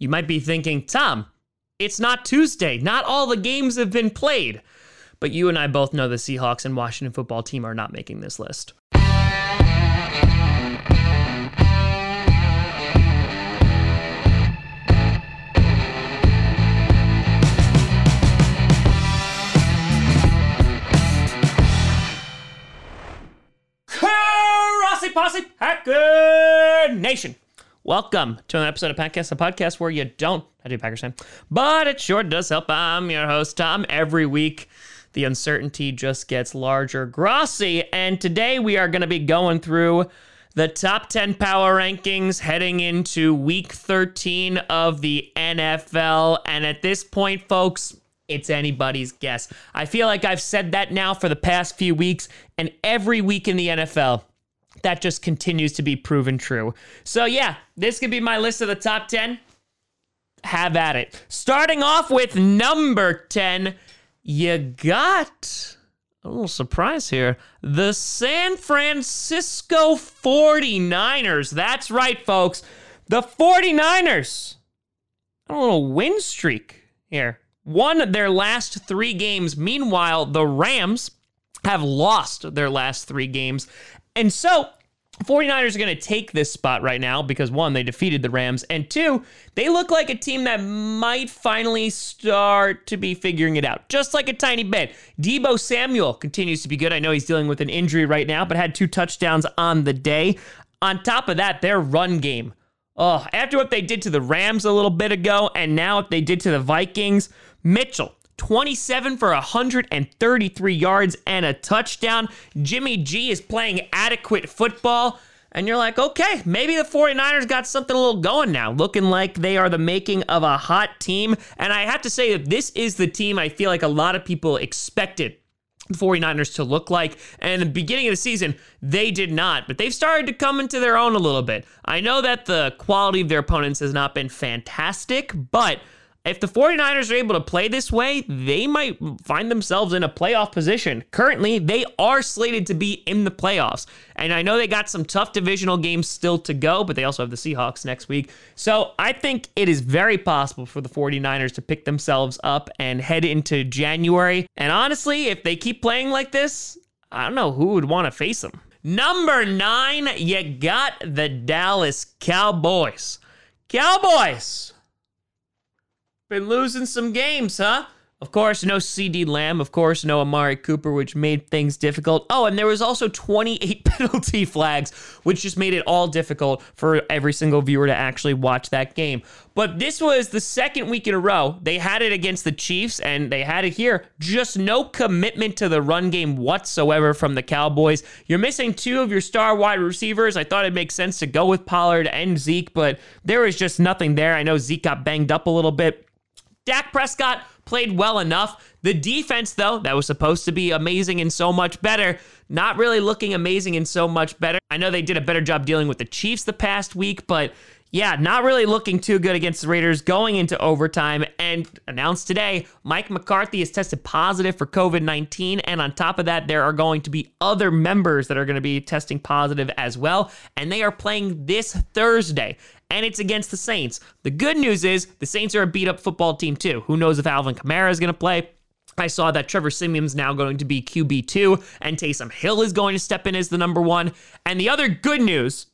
You might be thinking, Tom, it's not Tuesday. Not all the games have been played. But you and I both know the Seahawks and Washington football team are not making this list. Posse Packer Nation. Welcome to an episode of Podcast, a podcast where you don't I do Packers fan, but it sure does help. I'm your host, Tom. Every week, the uncertainty just gets larger. Grossi, and today we are going to be going through the top 10 power rankings heading into week 13 of the NFL. And at this point, folks, it's anybody's guess. I feel like I've said that now for the past few weeks, and every week in the NFL, that just continues to be proven true. So, yeah, this could be my list of the top 10. Have at it. Starting off with number 10, you got a little surprise here. The San Francisco 49ers. That's right, folks. The 49ers. A little win streak here. Won their last three games. Meanwhile, the Rams have lost their last three games. And so 49ers are going to take this spot right now because one, they defeated the Rams, and two, they look like a team that might finally start to be figuring it out, just like a tiny bit. Deebo Samuel continues to be good. I know he's dealing with an injury right now, but had two touchdowns on the day. On top of that, their run game. Oh, after what they did to the Rams a little bit ago, and now what they did to the Vikings, Mitchell, 27 for 133 yards and a touchdown. Jimmy G is playing adequate football. And you're like, okay, maybe the 49ers got something a little going now, looking like they are the making of a hot team. And I have to say that this is the team I feel like a lot of people expected the 49ers to look like. And the beginning of the season, they did not, but they've started to come into their own a little bit. I know that the quality of their opponents has not been fantastic, but if the 49ers are able to play this way, they might find themselves in a playoff position. Currently, they are slated to be in the playoffs. And I know they got some tough divisional games still to go, but they also have the Seahawks next week. So I think it is very possible for the 49ers to pick themselves up and head into January. And honestly, if they keep playing like this, I don't know who would want to face them. Number nine, you got the Dallas Cowboys. Cowboys been losing some games, huh? Of course, no CeeDee Lamb. Of course, no Amari Cooper, which made things difficult. Oh, and there was also 28 penalty flags, which just made it all difficult for every single viewer to actually watch that game. But this was the second week in a row. They had it against the Chiefs, and they had it here. Just no commitment to the run game whatsoever from the Cowboys. You're missing two of your star wide receivers. I thought it makes sense to go with Pollard and Zeke, but there was just nothing there. I know Zeke got banged up a little bit. Dak Prescott played well enough. The defense, though, that was supposed to be amazing and so much better, not really looking amazing and so much better. I know they did a better job dealing with the Chiefs the past week, but yeah, not really looking too good against the Raiders going into overtime. And announced today, Mike McCarthy has tested positive for COVID 19. And on top of that, there are going to be other members that are going to be testing positive as well. And they are playing this Thursday and it's against the Saints. The good news is the Saints are a beat up football team too. Who knows if Alvin Kamara is going to play? I saw that Trevor Siemian's now going to be QB2 and Taysom Hill is going to step in as the number one. And the other good news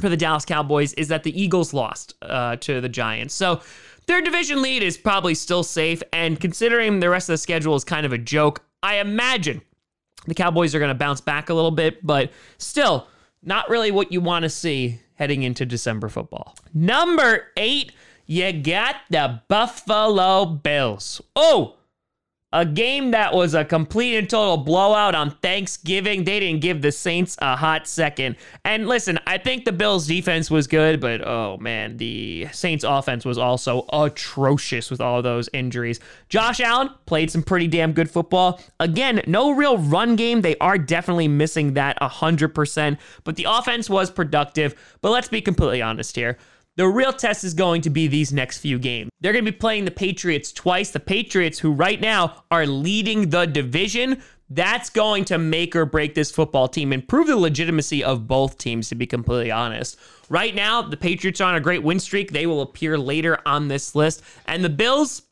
for the Dallas Cowboys is that the Eagles lost uh, to the Giants. So their division lead is probably still safe. And considering the rest of the schedule is kind of a joke, I imagine the Cowboys are going to bounce back a little bit, but still not really what you want to see heading into December football. Number eight, you got the Buffalo Bills. Oh, a game that was a complete and total blowout on Thanksgiving. They didn't give the Saints a hot second. And listen, I think the Bills' defense was good, but oh man, the Saints' offense was also atrocious with all those injuries. Josh Allen played some pretty damn good football. Again, no real run game. They are definitely missing that 100%, but the offense was productive. But let's be completely honest here. The real test is going to be these next few games. They're going to be playing the Patriots twice. The Patriots, who right now are leading the division, That's going to make or break this football team and prove the legitimacy of both teams, to be completely honest. Right now, the Patriots are on a great win streak. They will appear later on this list. And the Bills,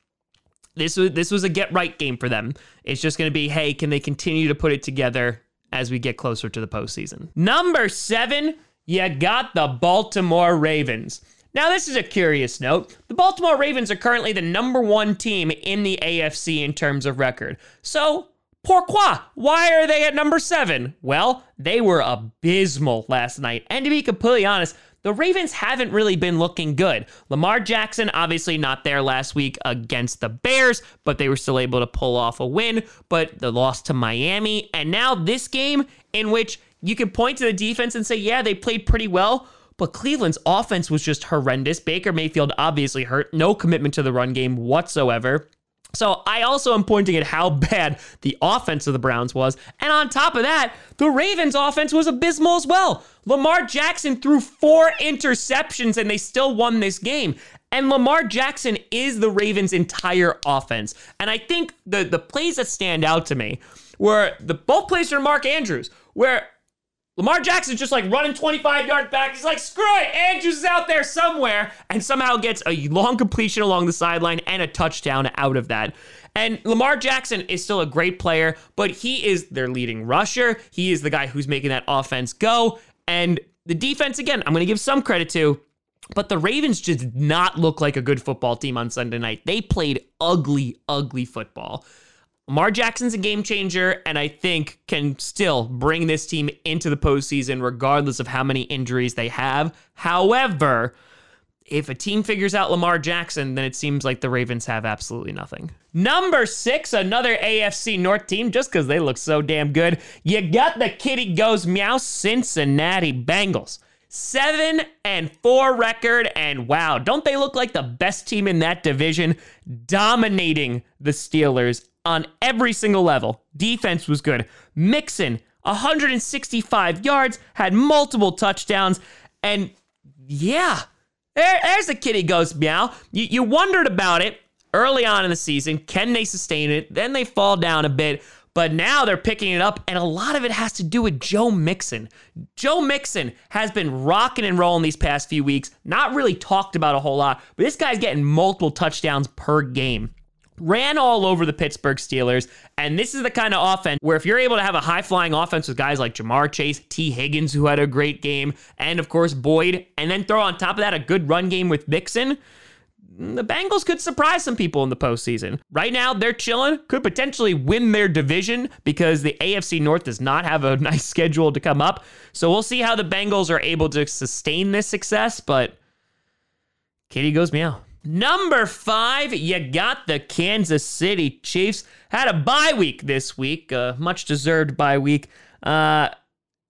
this was this was a get right game for them. It's just going to be, hey, can they continue to put it together as we get closer to the postseason? Number seven, you got the Baltimore Ravens. Now, this is a curious note. The Baltimore Ravens are currently the number one team in the AFC in terms of record. So, pourquoi? Why are they at number seven? Well, they were abysmal last night. And to be completely honest, the Ravens haven't really been looking good. Lamar Jackson, obviously not there last week against the Bears, but they were still able to pull off a win. But the loss to Miami, and now this game in which you can point to the defense and say, yeah, they played pretty well. But Cleveland's offense was just horrendous. Baker Mayfield obviously hurt, no commitment to the run game whatsoever. So I also am pointing at how bad the offense of the Browns was. And on top of that, the Ravens offense was abysmal as well. Lamar Jackson threw four interceptions and they still won this game. And Lamar Jackson is the Ravens' entire offense. And I think the, the plays that stand out to me were the both plays from Mark Andrews, where Lamar Jackson's just like running 25 yards back. He's like, screw it. Andrews is out there somewhere and somehow gets a long completion along the sideline and a touchdown out of that. And Lamar Jackson is still a great player, but he is their leading rusher. He is the guy who's making that offense go. And the defense, again, I'm going to give some credit to. But the Ravens just did not look like a good football team on Sunday night. They played ugly, ugly football. Lamar Jackson's a game changer, and I think can still bring this team into the postseason regardless of how many injuries they have. However, if a team figures out Lamar Jackson, then it seems like the Ravens have absolutely nothing. Number six, another AFC North team, just because they look so damn good. You got the kitty goes meow Cincinnati Bengals. Seven and four record, and wow, don't they look like the best team in that division, dominating the Steelers on every single level. Defense was good. Mixon, 165 yards, had multiple touchdowns, and yeah, there, there's a kitty goes meow. You, you wondered about it early on in the season. Can they sustain it? Then they fall down a bit. But now they're picking it up, and a lot of it has to do with Joe Mixon. Joe Mixon has been rocking and rolling these past few weeks, not really talked about a whole lot, but this guy's getting multiple touchdowns per game ran all over the Pittsburgh Steelers. And this is the kind of offense where if you're able to have a high flying offense with guys like Ja'Marr Chase, Tee Higgins, who had a great game, and of course Boyd, and then throw on top of that a good run game with Mixon. The Bengals could surprise some people in the postseason. Right now, they're chilling, could potentially win their division because the AFC North does not have a nice schedule to come up. So we'll see how the Bengals are able to sustain this success, but Kitty goes meow. Number five, you got the Kansas City Chiefs. Had a bye week this week, a much deserved bye week. Uh,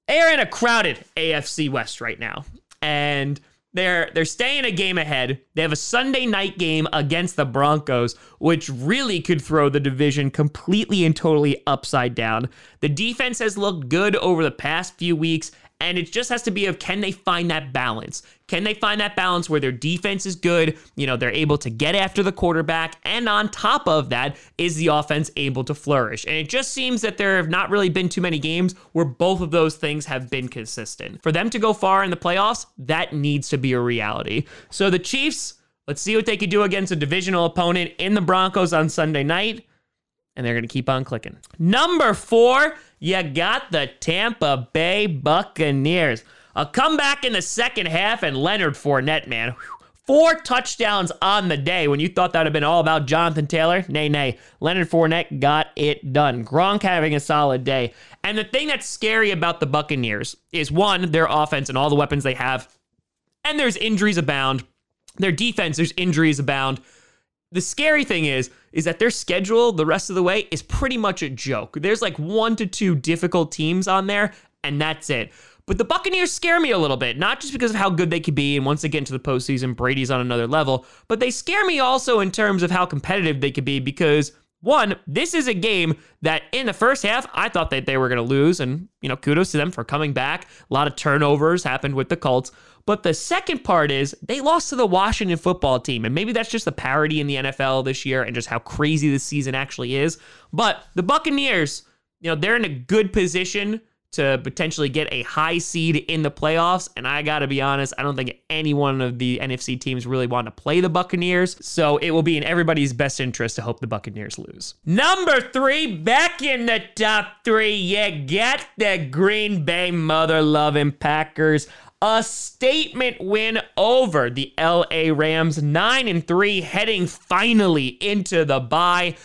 they're in a crowded AFC West right now, and they're they're staying a game ahead. They have a Sunday night game against the Broncos, which really could throw the division completely and totally upside down. The defense has looked good over the past few weeks, and it just has to be of can they find that balance? Can they find that balance where their defense is good? You know, they're able to get after the quarterback. And on top of that, is the offense able to flourish? And it just seems that there have not really been too many games where both of those things have been consistent. For them to go far in the playoffs, that needs to be a reality. So the Chiefs, let's see what they could do against a divisional opponent in the Broncos on Sunday night and they're going to keep on clicking. Number four, you got the Tampa Bay Buccaneers. A comeback in the second half, and Leonard Fournette, man. Four touchdowns on the day when you thought that would have been all about Jonathan Taylor. Nay, nay. Leonard Fournette got it done. Gronk having a solid day. And the thing that's scary about the Buccaneers is one, their offense and all the weapons they have. And there's injuries abound. Their defense, there's injuries abound. The scary thing is, is that their schedule the rest of the way is pretty much a joke. There's like one to two difficult teams on there, and that's it. But the Buccaneers scare me a little bit, not just because of how good they could be, and once they get into the postseason, Brady's on another level, but they scare me also in terms of how competitive they could be because one, this is a game that in the first half, I thought that they were going to lose. And, you know, kudos to them for coming back. A lot of turnovers happened with the Colts. But the second part is they lost to the Washington football team. And maybe that's just the parity in the NFL this year and just how crazy this season actually is. But the Buccaneers, you know, they're in a good position to potentially get a high seed in the playoffs. And I got to be honest, I don't think any one of the NFC teams really want to play the Buccaneers. So it will be in everybody's best interest to hope the Buccaneers lose. Number three, back in the top three, you get the Green Bay mother loving Packers a statement win over the LA Rams 9 and 3 heading finally into the bye.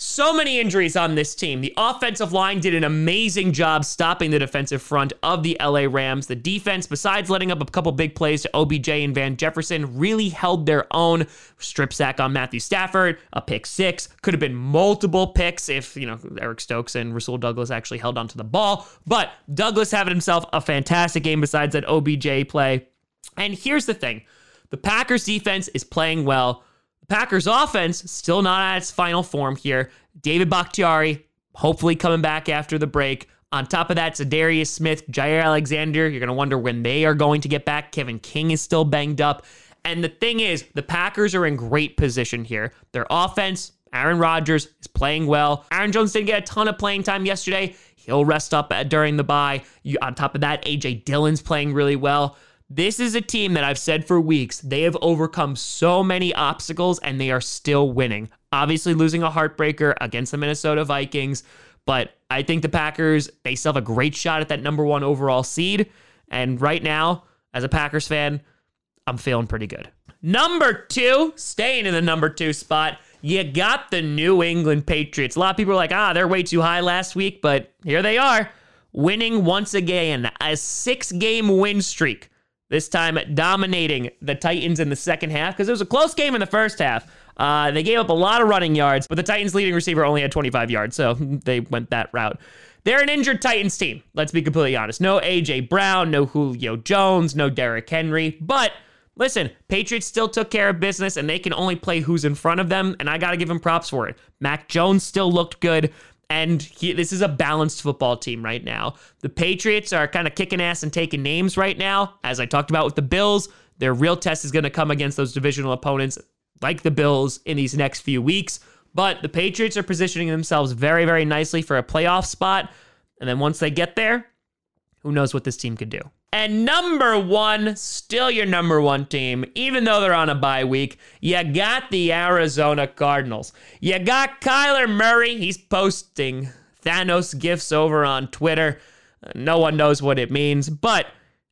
So many injuries on this team. The offensive line did an amazing job stopping the defensive front of the LA Rams. The defense, besides letting up a couple big plays to OBJ and Van Jefferson, really held their own. Strip sack on Matthew Stafford, a pick six. Could have been multiple picks if, you know, Eric Stokes and Rasul Douglas actually held onto the ball. But Douglas having himself a fantastic game besides that OBJ play. And here's the thing the Packers defense is playing well. Packers offense still not at its final form here. David Bakhtiari hopefully coming back after the break. On top of that, Za'Darius Smith, Jaire Alexander, you're going to wonder when they are going to get back. Kevin King is still banged up. And the thing is, the Packers are in great position here. Their offense, Aaron Rodgers is playing well. Aaron Jones didn't get a ton of playing time yesterday. He'll rest up uh, during the bye. You, on top of that, AJ Dillon's playing really well. This is a team that I've said for weeks, they have overcome so many obstacles and they are still winning. Obviously, losing a heartbreaker against the Minnesota Vikings, but I think the Packers, they still have a great shot at that number one overall seed. And right now, as a Packers fan, I'm feeling pretty good. Number two, staying in the number two spot, you got the New England Patriots. A lot of people are like, ah, they're way too high last week, but here they are, winning once again, a six game win streak this time dominating the Titans in the second half because it was a close game in the first half. Uh, they gave up a lot of running yards, but the Titans' leading receiver only had 25 yards, so they went that route. They're an injured Titans team, let's be completely honest. No A.J. Brown, no Julio Jones, no Derrick Henry, but listen, Patriots still took care of business and they can only play who's in front of them, and I got to give them props for it. Mac Jones still looked good. And he, this is a balanced football team right now. The Patriots are kind of kicking ass and taking names right now. As I talked about with the Bills, their real test is going to come against those divisional opponents like the Bills in these next few weeks. But the Patriots are positioning themselves very, very nicely for a playoff spot. And then once they get there, who knows what this team could do. And number one, still your number one team, even though they're on a bye week, you got the Arizona Cardinals. You got Kyler Murray. He's posting Thanos gifts over on Twitter. No one knows what it means, but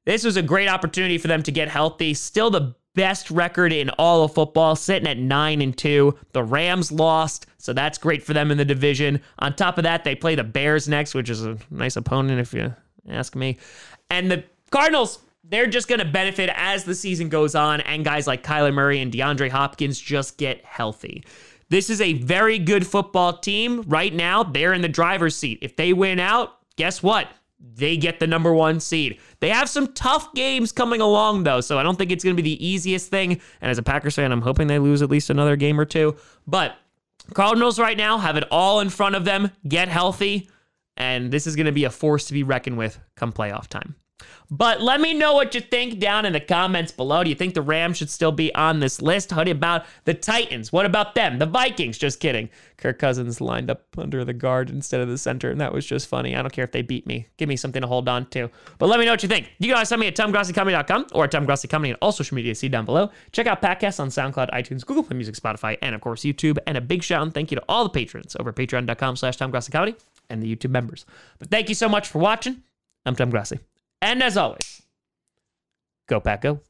this was a great opportunity for them to get healthy. Still the best record in all of football, sitting at 9 and 2. The Rams lost, so that's great for them in the division. On top of that, they play the Bears next, which is a nice opponent if you ask me. And the Cardinals, they're just going to benefit as the season goes on and guys like Kyler Murray and DeAndre Hopkins just get healthy. This is a very good football team. Right now, they're in the driver's seat. If they win out, guess what? They get the number one seed. They have some tough games coming along, though, so I don't think it's going to be the easiest thing. And as a Packers fan, I'm hoping they lose at least another game or two. But Cardinals right now have it all in front of them, get healthy, and this is going to be a force to be reckoned with come playoff time. But let me know what you think down in the comments below. Do you think the Rams should still be on this list? How about the Titans? What about them? The Vikings? Just kidding. Kirk Cousins lined up under the guard instead of the center, and that was just funny. I don't care if they beat me. Give me something to hold on to. But let me know what you think. You can always send me at TomGrossiComedy.com or at TomGrossiComedy and all social media see down below. Check out podcasts on SoundCloud, iTunes, Google Play Music, Spotify, and of course YouTube. And a big shout and thank you to all the patrons over at patreon.com slash TomGrossiComedy and the YouTube members. But thank you so much for watching. I'm Tom Grossi. And as always, go Pack Go.